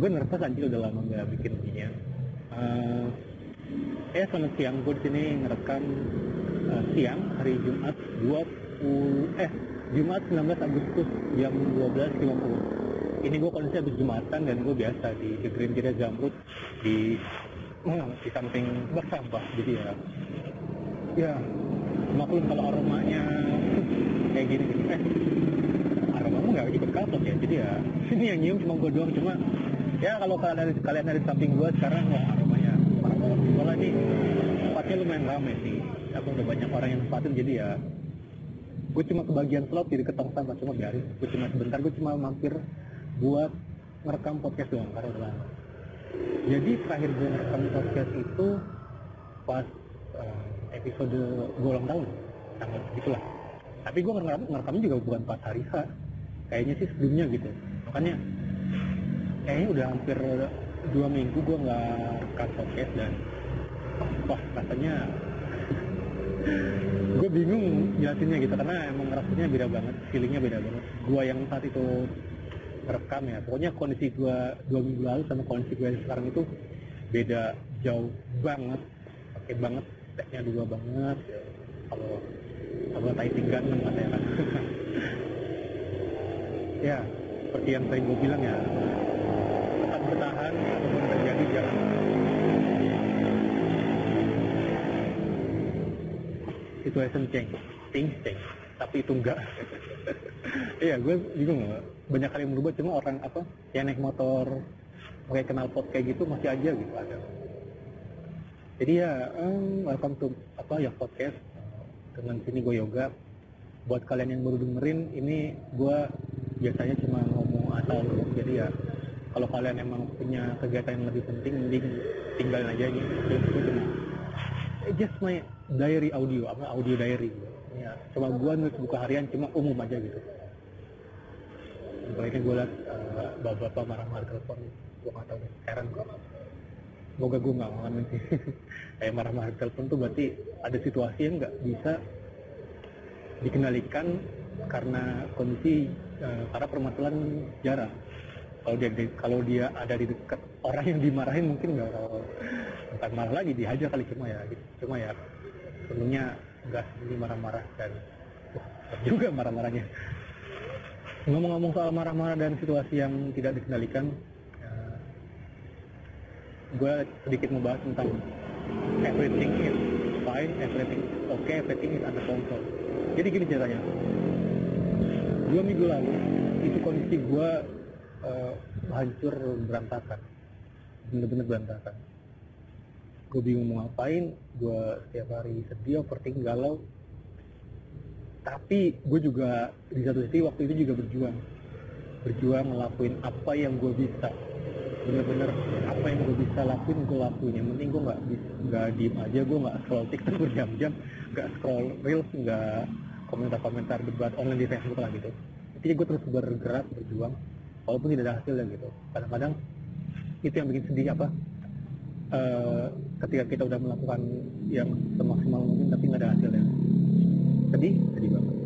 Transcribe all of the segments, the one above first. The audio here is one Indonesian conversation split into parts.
gue nervous anjir udah lama nggak bikin beginian uh, eh selamat siang. Gue di sini ngerekam uh, siang hari Jumat 20 eh Jumat 19 Agustus jam 12.50 ini gue kondisi habis Jumatan dan gue biasa di Green Tea Zamrud di oh, di samping bak sampah jadi ya. Ya maklum kalau aromanya kayak gini gitu eh aromanya nggak gitu kapok ya jadi ya ini yang nyium cuma gue doang cuma ya kalau kalian ada kalian ada di samping gue sekarang wah banget gue lagi tempatnya lumayan ramai sih. Aku udah banyak orang yang nempatin jadi ya gue cuma kebagian slot jadi ketong sampah cuma biarin gue cuma sebentar gue cuma mampir buat ngerekam podcast doang karena udah lama. Jadi terakhir gue ngerekam podcast itu pas uh, episode gue ulang tahun. Tanggal segitulah. Tapi gue ngerekam ngerekamnya juga bukan pas hari H. Kayaknya sih sebelumnya gitu. Makanya kayaknya udah hampir dua minggu gue nggak rekam podcast dan wah rasanya gue bingung jelasinnya gitu karena emang rasanya beda banget feelingnya beda banget. Gue yang saat itu rekam ya pokoknya kondisi gue dua minggu lalu sama kondisi gue sekarang itu beda jauh banget pakai banget teknya dua banget kalau kalau tai tinggal enam ya seperti yang tadi gue bilang ya bertahan apa pun terjadi jangan situation change things change tapi itu enggak. Iya gue bingung banyak kali yang berubah cuma orang apa yang naik motor pakai kenal pot kayak gitu masih aja gitu ada. Jadi ya um, welcome to apa ya podcast. Dengan sini gue yoga. Buat kalian yang baru dengerin ini gue biasanya cuma ngomong asal jadi ya kalau kalian emang punya kegiatan yang lebih penting mending tinggalin aja gitu gue cuma just my diary audio apa audio diary. Ya coba gue nulis buku harian cuma umum aja gitu. Baiknya gue liat uh, bapak-bapak marah-marah telepon gue gak tau deh heran gue semoga gue gak ngalamin sih. Kayak marah-marah telepon tuh berarti ada situasi yang nggak bisa dikendalikan karena kondisi uh, karena permasalahan jarang kalau dia kalau dia ada di dekat orang yang dimarahin mungkin nggak bukan marah lagi dihajar kali cuma ya gitu. cuma ya sebenarnya nggak ini marah-marah dan wah, juga marah-marahnya. Ngomong-ngomong soal marah-marah dan situasi yang tidak dikendalikan uh, gue sedikit membahas tentang everything is fine everything is okay everything is under control. Jadi gini ceritanya. Dua minggu lalu itu kondisi gue uh, hancur berantakan. Bener-bener berantakan. Gue bingung mau ngapain gue setiap hari sedih overthinking galau. Tapi gue juga di satu sisi waktu itu juga berjuang. Berjuang ngelakuin apa yang gue bisa. Bener-bener apa yang gue bisa lakuin gue lakuin. Yang penting gue nggak nggak diem aja gue nggak scroll tiktok berjam-jam nggak scroll reels nggak komentar-komentar debat online di facebook lah gitu. Intinya gue terus bergerak berjuang walaupun tidak ada hasilnya gitu. Kadang-kadang itu yang bikin sedih apa uh, ketika kita udah melakukan yang semaksimal mungkin tapi nggak ada hasilnya. Sedih sedih banget.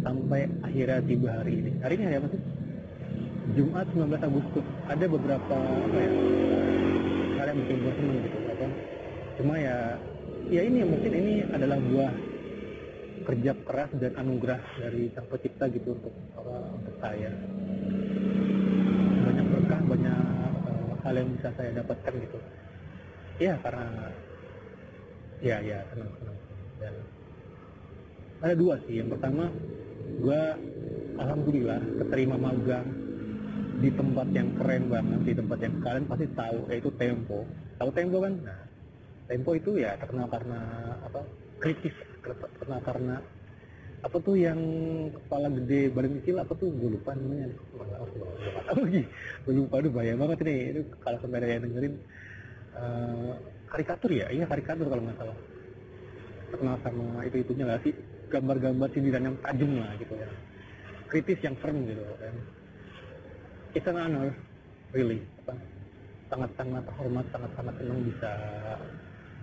Sampai akhirnya tiba hari ini. Hari ini hari apa sih? Jumat 19 Agustus. Ada beberapa apa ya hal yang bikin gue seneng gitu apa. Cuma ya ya ini mungkin ini adalah buah kerja keras dan anugerah dari sang pencipta gitu untuk apa untuk saya banyak berkah banyak uh, hal yang bisa saya dapatkan gitu. Ya karena ya ya senang senang. Dan ada dua sih. Yang pertama gue alhamdulillah keterima magang di tempat yang keren banget di tempat yang kalian pasti tahu yaitu Tempo. Tahu Tempo kan? Nah Tempo itu ya terkenal karena apa? Kritis terkenal karena apa tuh yang kepala gede badan kecil apa tuh? Gue lupa namanya. Tahu lagi gue lupa aduh bahaya banget ini itu kalau sampai ada yang dengerin uh, karikatur ya? Iya karikatur kalau nggak salah. Terkenal sama itu itunya lah sih? Gambar-gambar sindiran yang tajam lah gitu ya. Kritis yang firm gitu kan. It's an honor really apa? Sangat-sangat hormat sangat-sangat senang bisa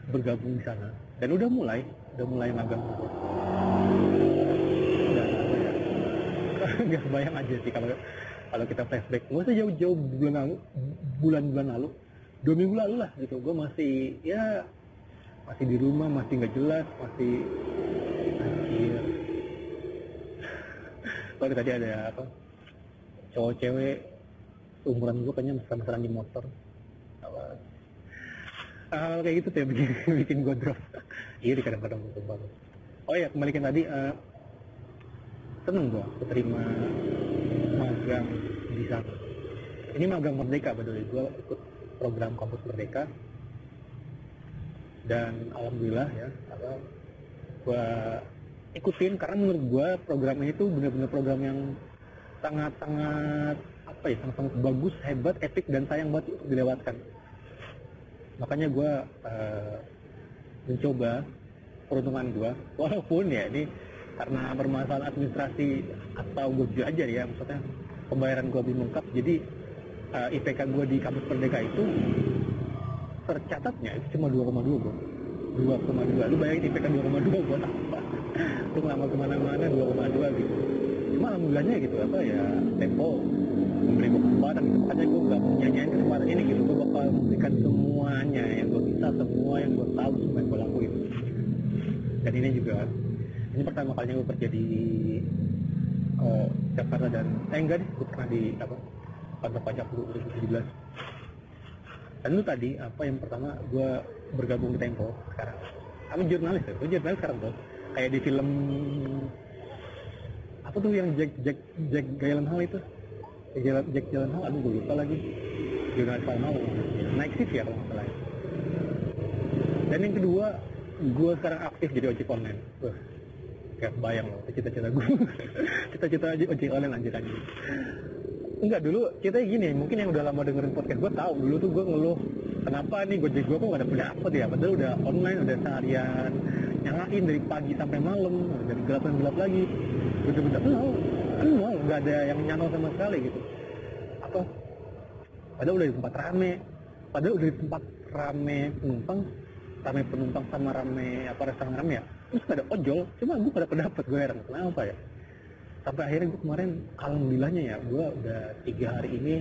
bergabung di sana. Dan udah mulai udah mulai magang. Apa ya. Nggak kebayang aja sih kalau kalau kita flashback. Nggak usah jauh-jauh bulan lalu bulan-bulan lalu. Dua minggu lalu lah gitu. Gue masih ya masih di rumah masih nggak jelas masih anjir. Kalau tadi ada apa cowok cewek umuran gue kayaknya mesra-mesraan di motor. Apa? Hal kayak gitu tuh yang bikin, bikin gue drop iya kadang-kadang gue banget oh ya kembalikan tadi uh, seneng gue keterima magang di sana. Ini magang merdeka betul gue ikut program kampus merdeka. Dan alhamdulillah ya gue ikutin karena menurut gue program ini tuh bener-bener program yang sangat-sangat apa ya sangat-sangat bagus hebat epic dan sayang banget untuk dilewatkan. Makanya gue uh, mencoba peruntungan gue walaupun ya ini karena bermasalah administrasi atau gue jujur aja ya maksudnya pembayaran gue belum lengkap. Jadi uh, eh, IPK gue di kampus Merdeka itu tercatatnya itu cuma 2,2 gue 2,2 lu bayangin IPK 2,2 buat apa lu ngelama ke mana-mana 2,2 gitu. Cuma alhamdulillahnya gitu apa ya tempo memberi gue kesempatan gitu makanya gue gak nyanyain kesempatan ini gitu. Gue bakal memberikan semuanya yang gue semua yang gue tahu yang gue lakuin. Dan ini juga ini pertama kalinya gue kerja di uh, Jakarta dan eh enggak deh gue pernah di apa kantor pajak dulu 2017 dan itu tadi apa yang pertama gue bergabung di Tempo sekarang. Aku jurnalis ya gue jurnalis sekarang tuh kayak di film apa tuh yang Jack Jack Jack Gyllenhaal itu? Jack, Jack Gyllenhaal aduh gue lupa lagi. Jurnalis mau naik shift ya kalau dan yang kedua gue sekarang aktif jadi ojek online. Wah, kayak bayang loh cita-cita gue cita-cita aja ojek online anjir anjir. Enggak dulu kita gini mungkin yang udah lama dengerin podcast gue tahu dulu tuh gue ngeluh kenapa nih gojek gue kok gak ada pendapat ya? Padahal udah online udah seharian. Nyalain dari pagi sampai malam dari gelap dan gelap lagi. Bener-bener nol nol nggak ada yang nyantol sama sekali gitu. Apa? Padahal udah di tempat rame. Padahal udah di tempat rame penumpang rame penumpang sama rame apa restoran rame ya? Terus ada ojol cuma gue gak ada pendapat gue heran kenapa ya? Sampai akhirnya gue kemarin alhamdulillahnya ya gue udah tiga hari ini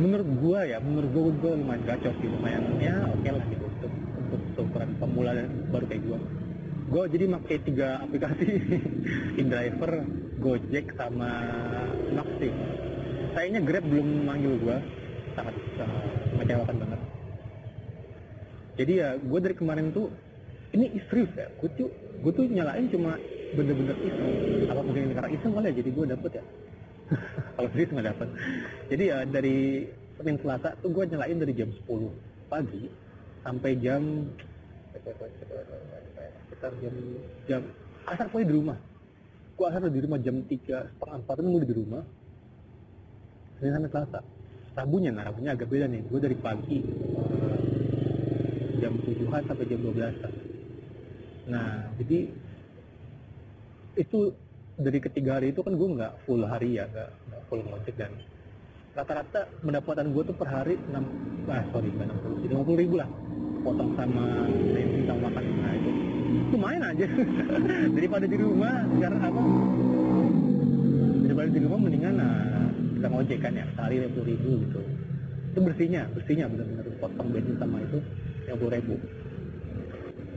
menurut gue ya menurut gue gue lumayan gacor sih lumayan ya oke okay lah gitu untuk untuk ukuran pemula dan baru kayak gue gue jadi pakai tiga aplikasi InDriver, Gojek sama Maxi sayangnya Grab belum manggil gue sangat uh, mengecewakan banget jadi ya gue dari kemarin tuh ini serius ya gue tuh gue tuh nyalain cuma bener-bener iseng. Apa mungkin ini karena iseng kali ya? Jadi gue dapet ya. Kalau serius nggak dapet. Jadi ya dari Senin Selasa tuh gue nyalain dari jam 10 pagi sampai jam sekitar jam jam asar pokoknya di rumah. Gue asar di rumah jam tiga setengah empat itu gue di rumah. Senin sampai Selasa. Rabunya nah Rabunya agak beda nih. Gue dari pagi uh, jam tujuhan sampai jam dua belasan nah jadi itu dari ketiga hari itu kan gue nggak full hari ya nggak full ngojek dan rata-rata pendapatan gue tuh per hari 6 ah sorry nggak 60 lima puluh ribu lah. Potong sama bensin sama makan nah itu lumayan aja. Daripada di rumah karena apa? Daripada di rumah mendingan nah kita ngojek kan ya sehari lima ribu gitu. Itu bersihnya bersihnya benar-benar potong bensin sama itu puluh ribu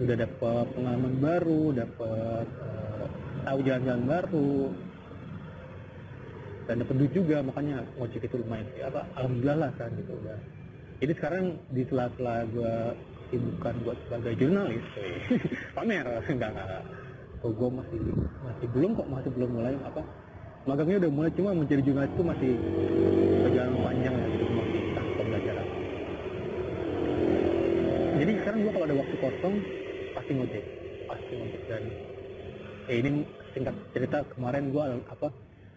udah dapat pengalaman baru dapat tahu jalan-jalan baru. Dan dapat duit juga makanya ngojek itu lumayan ya apa alhamdulillah lah kan gitu udah. Jadi sekarang di sela-sela gue sibukan buat sebagai jurnalis pamer. Enggak enggak oh, gue masih masih belum kok masih belum mulai apa. Magangnya udah mulai cuma mencari jurnalis itu masih perjalanan panjang ya gitu masih tahap pembelajaran jadi sekarang gue kalau ada waktu kosong pasti ngojek. Pasti ngojek. Dan eh ini singkat cerita kemarin gue apa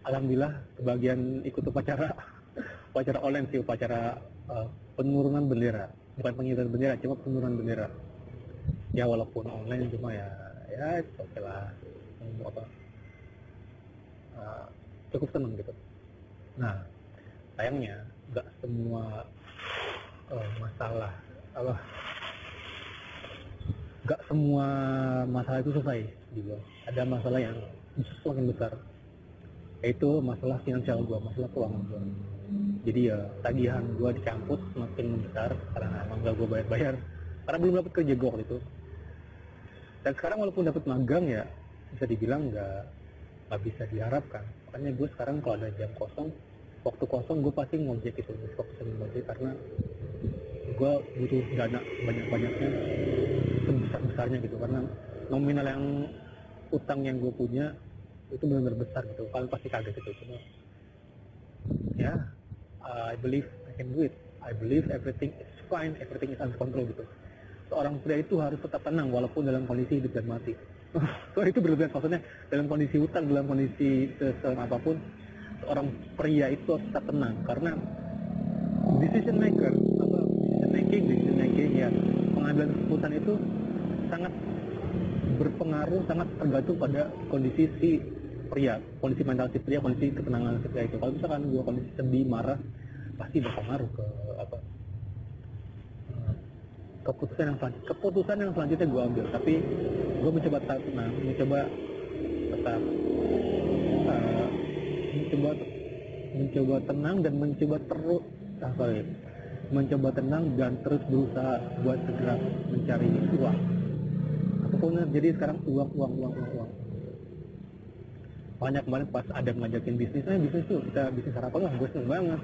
alhamdulillah kebagian ikut upacara upacara online sih upacara uh, penurunan bendera. Bukan pengibaran bendera cuma penurunan bendera. Ya walaupun online cuma ya ya oke okay lah apa uh, cukup seneng gitu. Nah sayangnya nggak semua uh, masalah apa nggak semua masalah itu selesai juga ada masalah yang semakin besar. Itu masalah finansial gue masalah keuangan gue jadi ya tagihan gue di kampus semakin besar karena emang gak gue bayar-bayar. Karena belum dapat kerja gue waktu itu. Dan sekarang walaupun dapat magang ya bisa dibilang nggak nggak bisa diharapkan. Makanya gue sekarang kalau ada jam kosong waktu kosong gue pasti ngojek itu gue fokus karena gue butuh dana banyak-banyaknya sebesar-besarnya gitu. Karena nominal yang utang yang gue punya itu benar-benar besar gitu. Kalian pasti kaget gitu. Cuma ya yeah, I believe I can do it. I believe everything is fine everything is under control gitu. Seorang pria itu harus tetap tenang walaupun dalam kondisi hidup dan mati. So itu berlebihan. Maksudnya dalam kondisi hutang dalam kondisi seseorang apa pun seorang pria itu harus tetap tenang. Karena decision maker apa decision making decision making ya pengambilan keputusan itu sangat berpengaruh sangat tergantung pada kondisi si pria kondisi mental si pria kondisi ketenangan si pria itu. Kalau misalkan gua kondisi sedih marah pasti berpengaruh ke apa keputusan yang selanjutnya. Keputusan yang selanjutnya gue ambil tapi gue mencoba tetap tenang mencoba tetap uh, mencoba mencoba tenang dan mencoba terus. Ah, mencoba tenang dan terus berusaha buat segera mencari uang. Apa pun jadi sekarang uang uang uang uang uang. Banyak kemarin pas ada ngajakin bisnisnya eh, bisnis tuh kita bisnis sarapan lah gue seneng banget.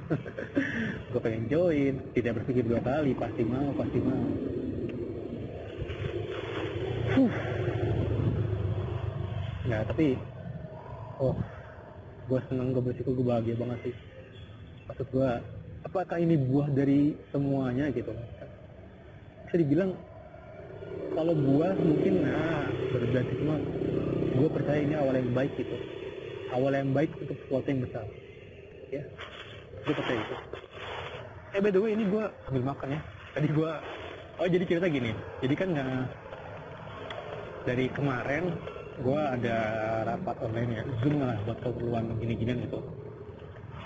Gue pengen join tidak berpikir dua kali pasti mau pasti mau. Huh. ya tapi oh gue seneng gue bersyukur gue bahagia banget sih. Maksud gue apakah ini buah dari semuanya gitu? Bisa dibilang kalau buah mungkin nah berbeda cuma gue percaya ini awal yang baik gitu. Awal yang baik untuk sesuatu yang besar. Ya gue percaya itu. Eh by the way ini gue ambil makan ya. Tadi gue oh jadi cerita gini. Jadi kan uh, dari kemarin gue ada rapat online ya. Zoom lah buat keperluan gini-ginian itu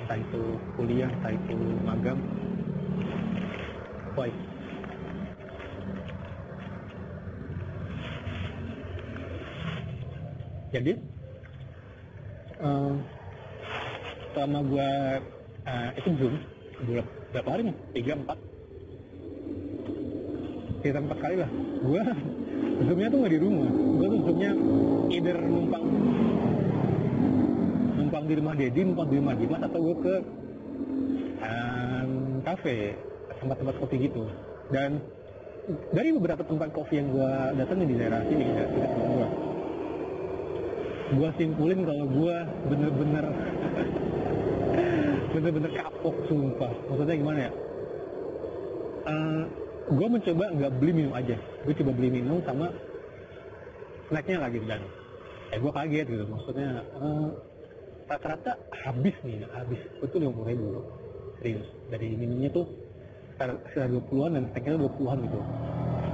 entah itu kuliah entah itu magang. Baik. Jadi uh, selama gue uh, itu zoom berapa hari nih? Tiga empat. Tiga empat kali lah. Gue zoomnya tuh nggak di rumah. Gue tuh zoomnya either numpang numpang di rumah Dedi numpang di rumah Dimas atau gue ke um, cafe tempat-tempat kopi gitu. Dan dari beberapa tempat kopi yang gue datang di daerah sini ya, dekat gue gue simpulin kalau gue bener-bener bener-bener kapok sumpah. Maksudnya gimana ya? Uh, eh, gue mencoba nggak beli minum aja. Gue coba beli minum sama snacknya lagi dan eh gue kaget gitu. Maksudnya uh, rata-rata habis nih habis. Betul lima puluh ribu serius dari minumnya tuh sekitar dua puluhan dan snacknya dua puluhan gitu.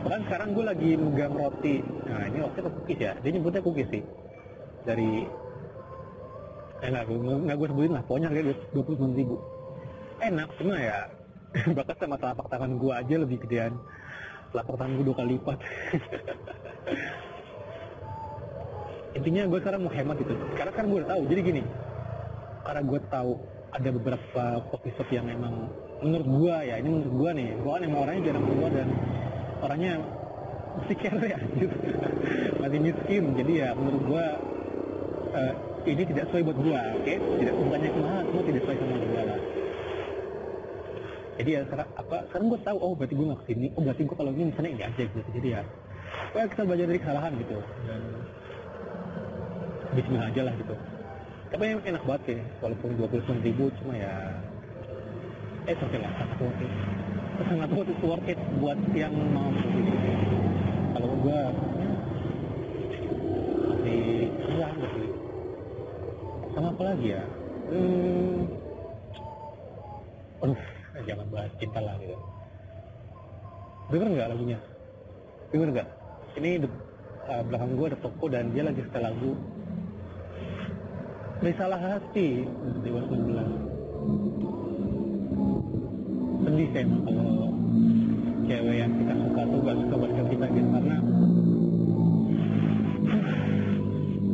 Bahkan sekarang gue lagi megang roti. Nah ini roti apa cookies ya? Dia nyebutnya cookies sih. Dari eh nggak nggak gue sebutin lah. Pokoknya harganya dua puluh sembilan ribu. Enak cuma ya bahkan sama telapak tangan gue aja lebih gedean. Telapak tangan gue dua kali lipat. Intinya gue sekarang mau hemat itu. Karena kan gue udah tahu. Jadi gini karena gue tahu ada beberapa coffee shop yang emang menurut gue ya ini menurut gue nih gue kan emang orangnya jarang keluar dan orangnya masih kere ya masih miskin. Jadi ya menurut gue uh, ini tidak sesuai buat gue oke? Okay? tidak bukannya mahal cuma tidak sesuai sama gue lah. Jadi ya sekarang apa sekarang gue tahu oh berarti gue nggak ke sini oh berarti gue kalau ini misalnya ini aja gitu jadi ya. Well, kita belajar dari kesalahan gitu. Dan Bismillah aja lah gitu tapi yang enak banget sih walaupun dua puluh ribu cuma ya eh oke lah sangat worth it. Sangat worth it, worth it buat yang mau kalau gue masih kurang gitu. Sama apa lagi ya? Hmm, aduh jangan bahas cinta lah gitu. Denger nggak lagunya? Denger nggak? Ini de, uh, belakang gue ada toko dan dia lagi setel lagu Risalah hati. Dewa 19 sedih sih emang kalau cewek yang kita suka tuh gak suka balikan kita gitu karena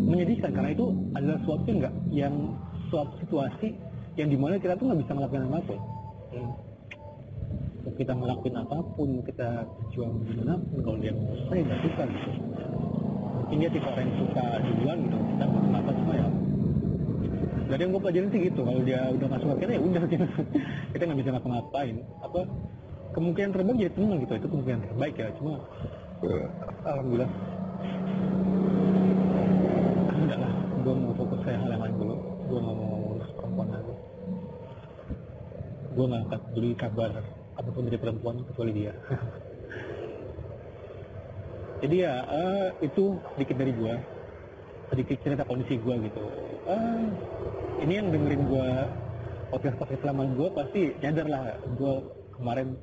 menyedihkan karena itu adalah sesuatu yang nggak yang suatu situasi yang di mana kita tuh nggak bisa ngelakuin apa pun. Hmm. Kita ngelakuin apa pun kita berjuang di mana pun kalau dia nggak suka ya nggak suka gitu. Mungkin dia tipe orang yang suka duluan gitu kita kenapa dari yang gue pelajarin sih gitu kalau dia udah suka kita ya udah kita kita nggak bisa ngapa-ngapain. Apa kemungkinan terbaik jadi teman gitu itu kemungkinan terbaik ya. Cuma uh, alhamdulillah. Enggak lah gue mau fokus ke hal yang lain dulu. Gue nggak mau urus perempuan lagi. Gue nggak akan peduli kabar apa pun dari perempuan kecuali dia. Jadi ya uh, itu sedikit dari gue sedikit cerita kondisi gue gitu. Uh, ini yang dengerin gue podcast podcast lama gue pasti nyadar lah. Gue kemarin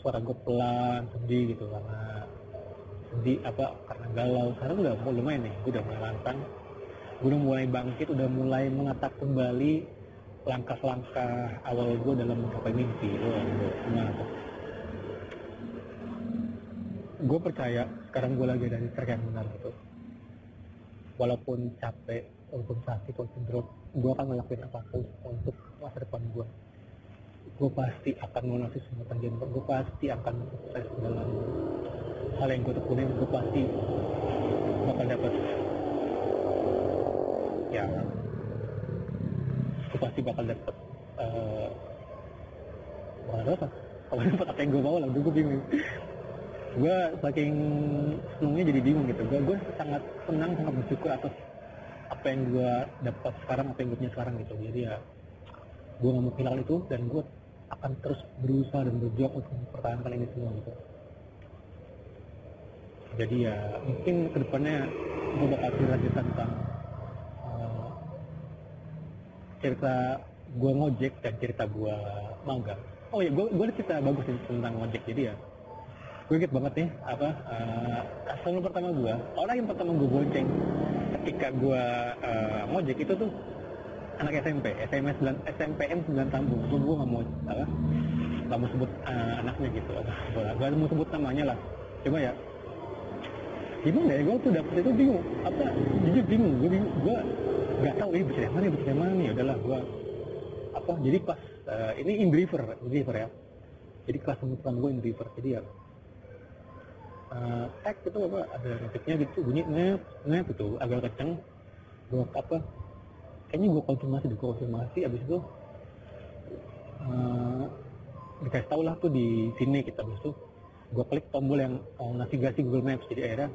suara gue pelan sedih gitu karena sedih apa karena galau. Sekarang udah lumayan nih gue udah mulai lantang. Gue udah mulai bangkit udah mulai mengatap kembali langkah-langkah awal gue dalam mencapai mimpi. Oh, nah, gue percaya sekarang gue lagi ada di track yang benar gitu walaupun capek walaupun sakit walaupun drop gue akan ngelakuin apa pun untuk masa depan gue gue pasti akan melunasi semua tanggung gue pasti akan sukses dalam hal yang gue tekunin gue pasti bakal dapat. Ya. Gue pasti bakal dapat uh, apa? Kalau dapat apa yang gue bawa lah gue bingung gue saking senangnya jadi bingung gitu. Gue gue sangat senang sangat bersyukur atas apa yang gue dapat sekarang apa yang gue punya sekarang gitu. Jadi ya gue nggak mau kehilangan itu dan gue akan terus berusaha dan berjuang untuk mempertahankan ini semua gitu. Jadi ya mungkin ke depannya gue bakal cerita tentang uh, cerita gue ngojek dan cerita gue magang. Oh ya gue gue cerita bagus tentang ngojek. Jadi ya gue inget banget nih apa uh, customer pertama gue orang yang pertama gue bonceng ketika gue uh, ngojek itu tuh anak SMP SMS 9 SMPM 9 Tambung. Gue gue nggak mau apa nggak mau sebut uh, anaknya gitu gue mau sebut namanya lah. Cuma ya. Gimana ya gue tuh dapet itu bingung. Apa jujur bingung gue bingung gue nggak tahu ini bisa mana bisa mana nih. Udahlah gue apa jadi pas uh, ini in driver in driver ya. Jadi kelas pertama gue in driver jadi ya uh, tag itu apa ada ngetiknya gitu bunyi ngep ngep itu agak kenceng. Gue apa kayaknya gue konfirmasi gue konfirmasi abis itu uh, dikasih tau lah tuh di sini kita abis itu gue klik tombol yang uh, navigasi Google Maps. Jadi akhirnya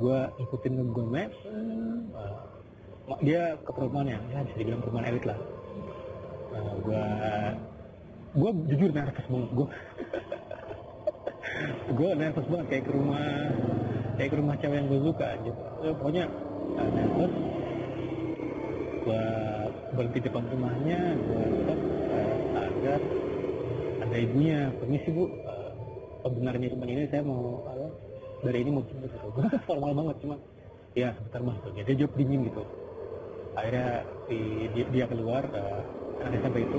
gue ikutin ke Google Maps uh, dia ke perumahan yang ya bisa dibilang perumahan elit lah. Uh, gue gue jujur nervous banget gue gue nervous banget kayak ke rumah kayak ke rumah cewek yang gue suka gitu. Ya, pokoknya nervous. Gue berhenti depan rumahnya gue lihat uh, agar ada ibunya. Permisi bu. Uh, pembenarnya rumah ini saya mau uh, dari ini mau gitu gue formal banget cuma ya sebentar mas. Dia jawab dingin gitu. Akhirnya si, dia, dia keluar uh, ada sampai itu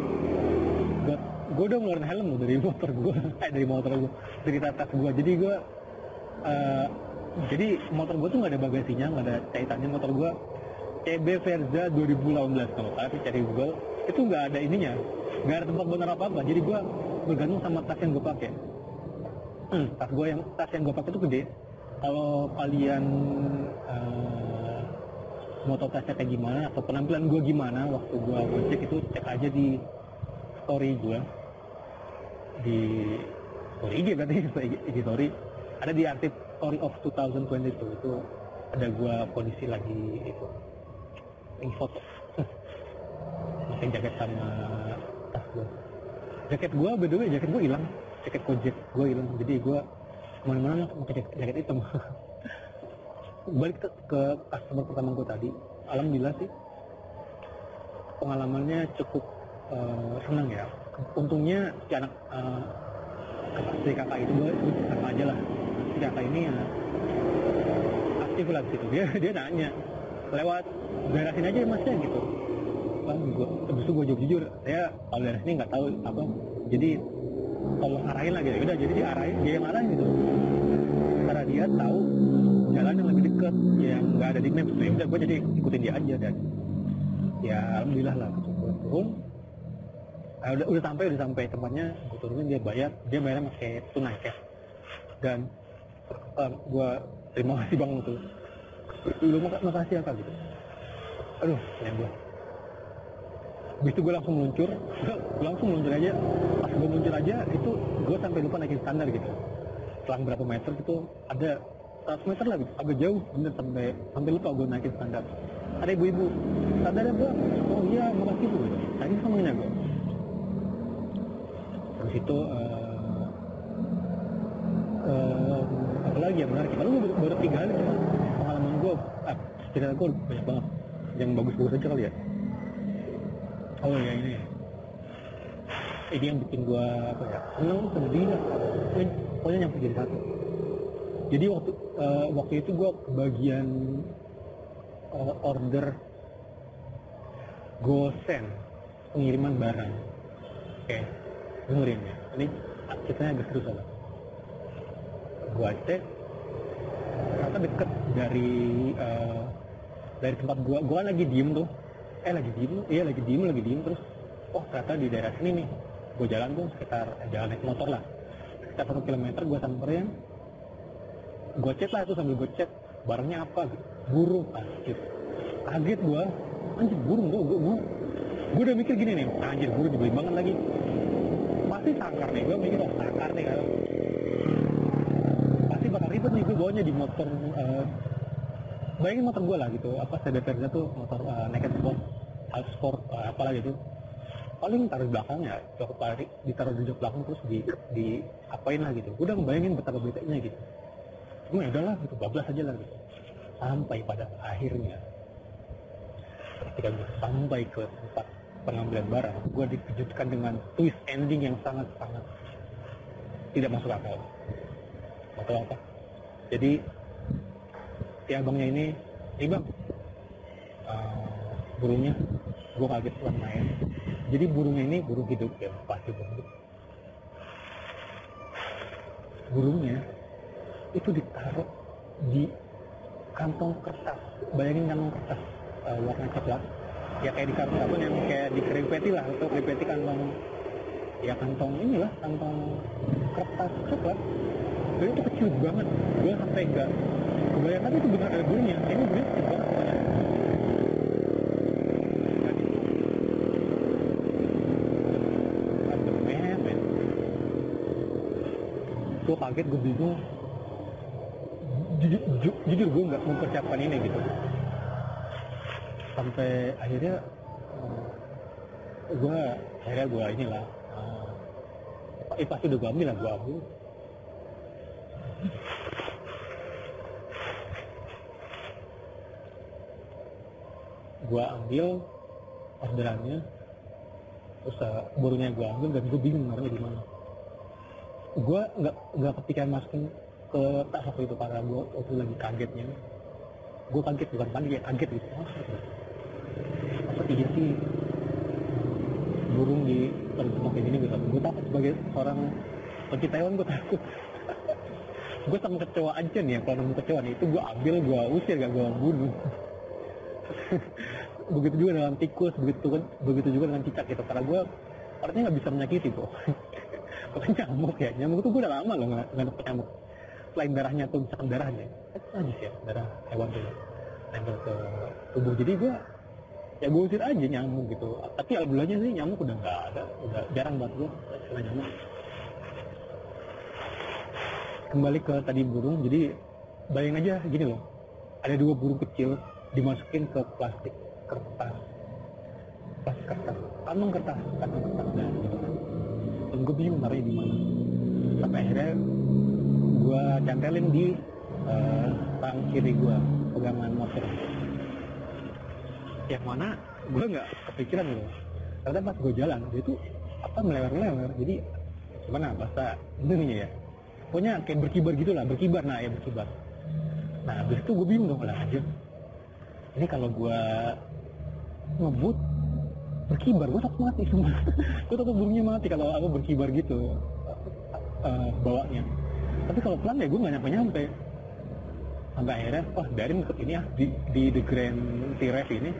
gue udah ngeluarin helm loh dari motor gue eh, dari motor gue dari tas gue jadi gue uh, jadi motor gue tuh nggak ada bagasinya nggak ada kaitannya motor gue CB Verza 2018 kalau kalian cari Google. Itu nggak ada ininya. Nggak ada tempat benar apa apa jadi gue bergantung sama tas yang gue pakai. Hmm, tas gue yang tas yang gue pakai itu gede. Kalau kalian uh, mau tahu tasnya kayak gimana atau penampilan gue gimana waktu gue ngecek itu cek aja di story gue di story IG berarti IG story ada di aktif story of 2022 itu ada gue kondisi lagi itu. Ini foto pakai jaket sama tas gue jaket gue by the way jaket gue hilang. Jaket kojek gue hilang. Jadi gue ke mana-mana pakai jaket, jaket hitam. Balik ke, ke customer pertama gue tadi. Alhamdulillah sih pengalamannya cukup uh, senang ya. Untungnya si anak uh, si kakak itu gue sama aja lah. Si kakak ini ya aktif lah gitu dia dia nanya lewat beresin aja masnya gitu. Kan gue terus gue jawab jujur saya kalau beres ini nggak tahu apa jadi kalau arahin lagi gitu udah jadi dia arahin dia yang arahin gitu. Karena dia tahu jalan yang lebih dekat yang nggak ada di maps ya udah gue jadi ikutin dia aja dan ya alhamdulillah lah gitu uh, udah udah sampai udah sampai tempatnya gue turunin dia bayar dia bayarnya pakai tunai cash dan uh, gue terima kasih bang tuh lu mak makasih apa gitu aduh ya gue Habis itu gue langsung meluncur, gue langsung meluncur aja. Pas gue meluncur aja, itu gue sampai lupa naikin standar gitu. Selang berapa meter gitu, ada 100 meter lah gitu, agak jauh, bener sampai sampai lupa gue naikin standar. Ada ibu-ibu, standarnya gue, oh iya makasih bu, tadi sama gue. Itu, uh, uh, apa lagi yang menarik? Lalu gue baru tiga kali cuma pengalaman gue, eh, cerita gue banyak banget. Yang bagus-bagus aja kali ya oh ya ini ini yang bikin gua apa ya seneng sedih lah pokoknya yang jadi satu jadi waktu uh, waktu itu gua kebagian uh, order gosen pengiriman barang oke okay. Dengerin ya. Ini ceritanya agak seru soalnya gua cek ternyata deket dari uh, dari tempat gua. Gua lagi diem tuh. Eh lagi diem iya lagi diem lagi diem terus. Oh ternyata di daerah sini nih. Gue jalan tuh sekitar eh, jalan naik motor lah. Sekitar satu kilometer gue samperin. Gue cek lah itu sambil gue cek barangnya apa? Burung. Anjir. Kaget gue anjir burung gue gue gue gue udah mikir gini nih anjir burung dibeli banget lagi pasti sangkar nih gue mikir oh sangkar nih kan. Pasti bakal ribet nih gue bawanya di motor uh, bayangin motor gue lah gitu. Apa CDP-nya tuh motor uh, naked sport half sport uh, apalah gitu paling taruh di belakangnya jok tarik ditaruh di jok belakang terus di di apain lah gitu. Udah ngebayangin betapa beteknya gitu. Cuma ya udahlah gitu bablas aja lah gitu. Sampai pada akhirnya ketika gue sampai ke tempat pengambilan barang gue dikejutkan dengan twist ending yang sangat sangat tidak masuk akal. Atau apa. Jadi si abangnya ini ini bang. Uh, burungnya gue kaget pas main. Jadi burungnya ini burung hidup ya pasti burung hidup. Burungnya itu ditaruh di kantong kertas. Bayangin kantong kertas uh, warna coklat ya kayak di kartu apa yang kayak di keripeti lah atau keripeti kantong ya kantong inilah kantong kertas coklat. Dan itu kecil banget. Gue sampai enggak kebayang itu benar ada burungnya ini burungnya kecil banget gue kaget gue bingung. Jujur, jujur gue nggak mempersiapkan ini gitu sampai akhirnya uh, gue akhirnya gue inilah uh, eh, pasti udah gue ambil lah gue ambil. Gue ambil orderannya terus uh, burungnya gue ambil dan gue bingung naruhnya di mana. Gue nggak nggak kepikiran masukin ke tas waktu itu karena gue waktu lagi kagetnya. Gue kaget bukan panik ya kaget gitu. masa sih. Burung di tempat kayak gini gitu gue takut sebagai orang pencinta hewan gue takut. Gue sama kecewa aja nih kalau nemu kecewa nih. Itu gue ambil gue usir gak gue bunuh. Begitu juga dengan tikus begitu kan begitu juga dengan cicak gitu. Karena gue artinya nggak bisa menyakiti kok bukan nyamuk ya. Nyamuk tuh gue udah lama loh nggak nggak nyamuk. Selain darahnya tuh misalkan darahnya. Itu aja sih ya darah hewan tuh. Nempel ke tubuh. Jadi gue ya gue usir aja nyamuk gitu. Tapi alhamdulillahnya sih nyamuk udah nggak ada. Udah jarang banget gue kena nyamuk. Kembali ke tadi burung jadi bayang aja gini loh. Ada dua burung kecil dimasukin ke plastik kertas. Plastik kertas. Kantong kertas. Kantong kertas. Dan gitu dan gue bingung naruhnya di mana. Sampai akhirnya gue cantelin di uh, tang kiri gue pegangan motor yang mana gue nggak kepikiran gitu. Karena pas gue jalan dia tuh apa melebar-lebar jadi gimana bahasa Indonesia ya? Pokoknya kayak berkibar gitu lah berkibar. Nah ya berkibar. Nah habis itu gue bingung dong lah aja ini kalau gue ngebut berkibar. Gue takut mati semua gue takut burungnya mati kalau aku berkibar gitu uh, bawanya tapi kalau pelan ya gue nggak nyampe nyampe sampai akhirnya wah dari deket ini ya di, di The Grand Tires ini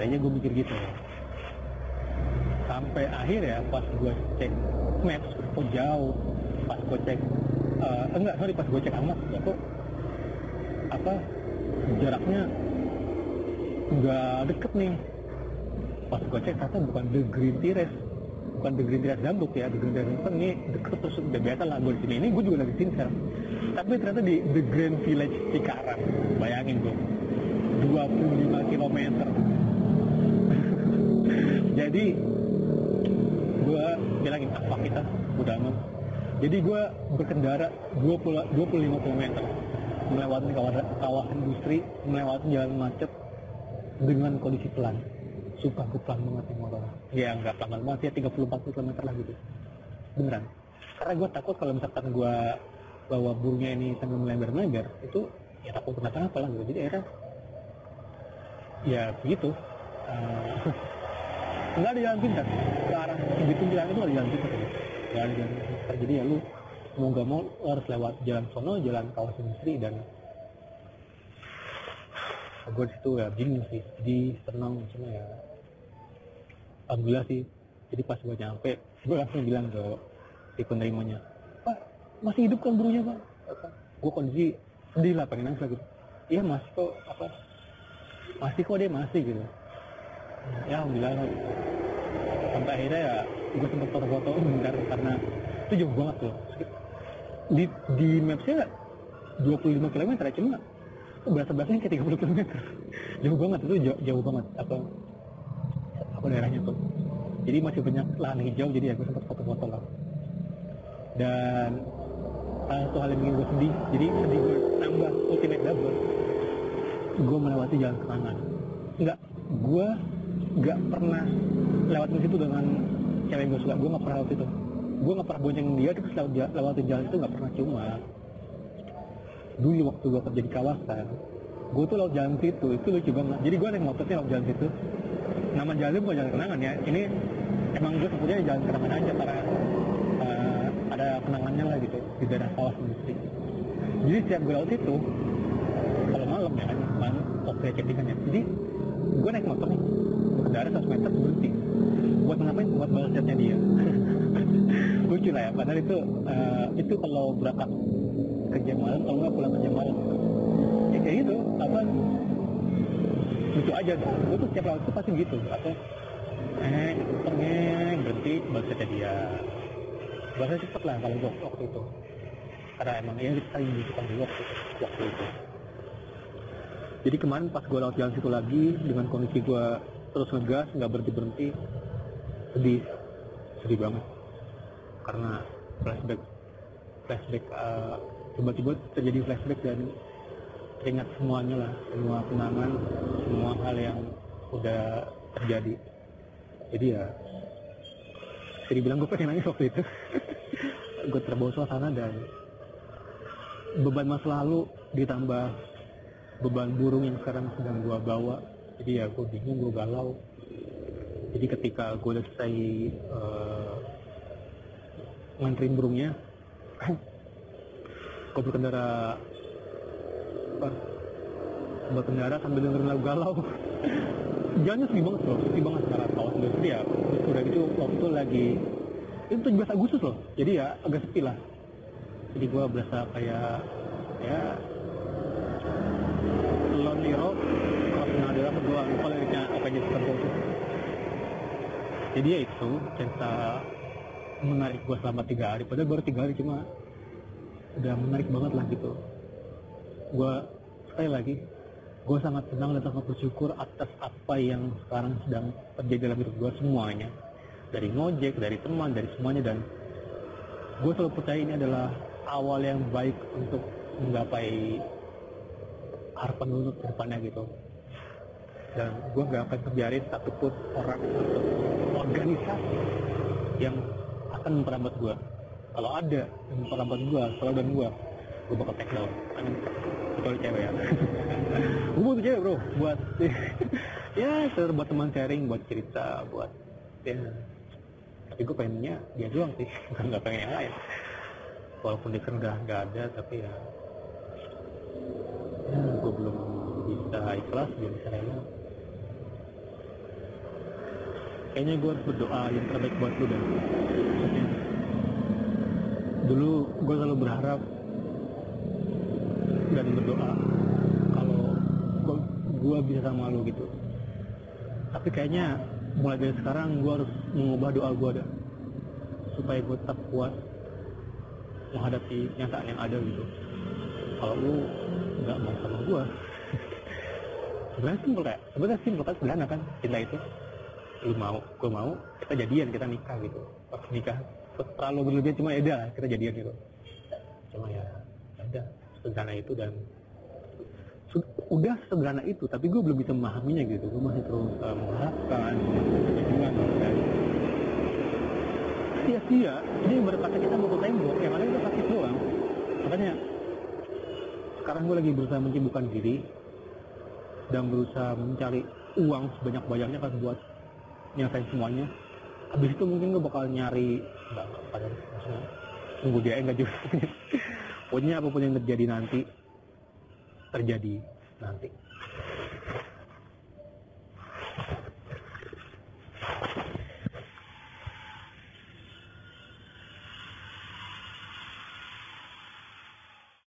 tadinya gue mikir gitu. Sampai akhir ya pas gue cek maps kok jauh. Pas gue cek uh, enggak sorry pas gue cek amat ya kok apa jaraknya nggak deket nih. Pas gue cek ternyata bukan The Green Terrace. Bukan The Green Terrace Gambut ya The Green Terrace Gambut. Ini deket terus udah biasa lah gue di sini. Ini gue juga lagi sini tapi ternyata di The Grand Village Cikarang. Bayangin gue 25 km jadi gue bilangin apa kita? Udah aman. Jadi gue berkendara 20, 25 km melewati kawasan, kawasan industri melewati jalan macet dengan kondisi pelan. Sumpah gue pelan banget nih motor. Ya nggak pelan banget ya 30-40 km lah gitu. Beneran. Karena gue takut kalau misalkan gue bawa burungnya ini sambil melebar-melebar itu ya takut kenapa-napa lah gitu. Jadi akhirnya ya begitu. Uh, nggak ada jalan pintas ke arah jalan itu nggak ada jalan pintas nggak jalan pintas jadi ya lu mau nggak mau harus lewat jalan sono jalan kawasan industri dan gue di situ ya bingung sih jadi senang cuma ya. Alhamdulillah sih jadi pas gue nyampe gue langsung bilang ke si penerimanya pak masih hidup kan burunya pak? Gue kondisi sedih lah pengen nangis gitu iya masih kok apa masih kok dia masih gitu ya alhamdulillah. Sampai akhirnya ya gue sempat foto-foto bentar karena itu jauh banget loh di di mapsnya 25 km ya cuma berasa berasanya kayak 30 km jauh banget itu jauh, jauh banget. Apa apa daerahnya tuh. Jadi masih banyak lahan hijau jadi ya gue sempat foto-foto lah. Dan salah satu hal yang bikin gue sedih jadi sedih gue nambah ultimate double gue melewati jalan ke kanan. Enggak gue nggak pernah lewat di situ dengan cewek gue suka. Gue nggak pernah lewat itu. Gue nggak pernah bonceng dia terus lewat lewatin jalan itu nggak pernah. Cuma dulu waktu gue kerja di kawasan gue tuh lewat jalan situ itu lucu banget. Jadi gue naik motornya lewat jalan situ. Nama jalan itu bukan jalan kenangan ya. Ini emang gue sebutnya jalan kenangan aja karena uh, ada kenangannya lah gitu di daerah kawasan industri jadi setiap gue lewat itu kalau malam ya kan malam waktu ya chattingan ya jadi gue naik motor nih kendara 100 meter berhenti buat ngapain? Buat balas chatnya dia. Lucu lah ya padahal itu uh, itu kalau berangkat kerja malam kalau nggak pulang kerja malam. Ya kayak gitu apa? Lucu aja. Gue tuh setiap lewat itu pasti gitu apa? Eh pengeng berhenti balas chatnya dia. Bahasa cepet lah kalau gue waktu itu. Karena emang yang kita dibutuhkan di waktu, waktu itu. Jadi kemarin pas gue lewat jalan situ lagi dengan kondisi gue terus ngegas nggak berhenti berhenti sedih sedih banget. Karena flashback flashback uh, tiba-tiba terjadi flashback dan teringat semuanya lah semua kenangan semua hal yang udah terjadi. Jadi ya jadi bilang gue pengen nangis waktu itu. Gue terbawa suasana dan beban masa lalu ditambah beban burung yang sekarang sedang gue bawa jadi ya gue bingung gue galau. Jadi ketika gue udah selesai uh, nganterin burungnya gue berkendara apa berkendara sambil dengerin lagu galau. Jalannya sepi banget loh sepi banget. Sekarang kawasan industri ya udah gitu waktu lagi itu 17 Agustus loh. Jadi ya agak sepi lah. Jadi gue berasa kayak ya Lonely Road kalau pernah berdua lupa liriknya apa aja itu. Jadi ya itu cerita menarik gue selama tiga hari. Padahal baru tiga hari cuma udah menarik banget lah gitu. Gue sekali lagi gue sangat senang dan sangat bersyukur atas apa yang sekarang sedang terjadi dalam hidup gue semuanya. Dari ngojek dari teman dari semuanya. Dan gue selalu percaya ini adalah awal yang baik untuk menggapai harapan untuk depannya gitu dan gue gak akan terbiarin satupun orang atau organisasi yang akan memperambat gue kalau ada yang memperambat gue selalu dan gue gue bakal take down. Kan kecuali cewek ya? Gue butuh cewek bro. Buat ya buat teman sharing buat cerita buat ya. Tapi gue pengennya dia doang sih. Nggak pengen yang lain. Walaupun dia kan udah nggak ada tapi ya ya gue belum bisa ikhlas belum bisa rela kayaknya gue harus berdoa yang terbaik buat lu dan. Dulu gue selalu berharap dan berdoa kalau gue, gue bisa sama lu gitu. Tapi kayaknya mulai dari sekarang gue harus mengubah doa gue dah supaya gue tetap kuat menghadapi kenyataan yang ada gitu. Kalau lu nggak mau sama gue sebenarnya simpel kayak sebenarnya simpel kan sederhana kan? Cinta itu lu mau gue mau kita jadian kita nikah gitu. Pas nikah terlalu berlebihan cuma ya udah kita jadian gitu. Cuma ya ya udah sederhana itu dan udah sederhana itu tapi gue belum bisa memahaminya gitu. Gue masih terus uh, mengharapkan dan sia-sia ini berkata kita butuh tembok yang ada kita sakit doang. Makanya sekarang gue lagi berusaha menyibukkan diri dan berusaha mencari uang sebanyak-banyaknya kan buat nyelesain semuanya. Habis itu mungkin gue bakal nyari enggak pada maksudnya tunggu dia enggak juga. Pokoknya apa pun yang terjadi nanti terjadi nanti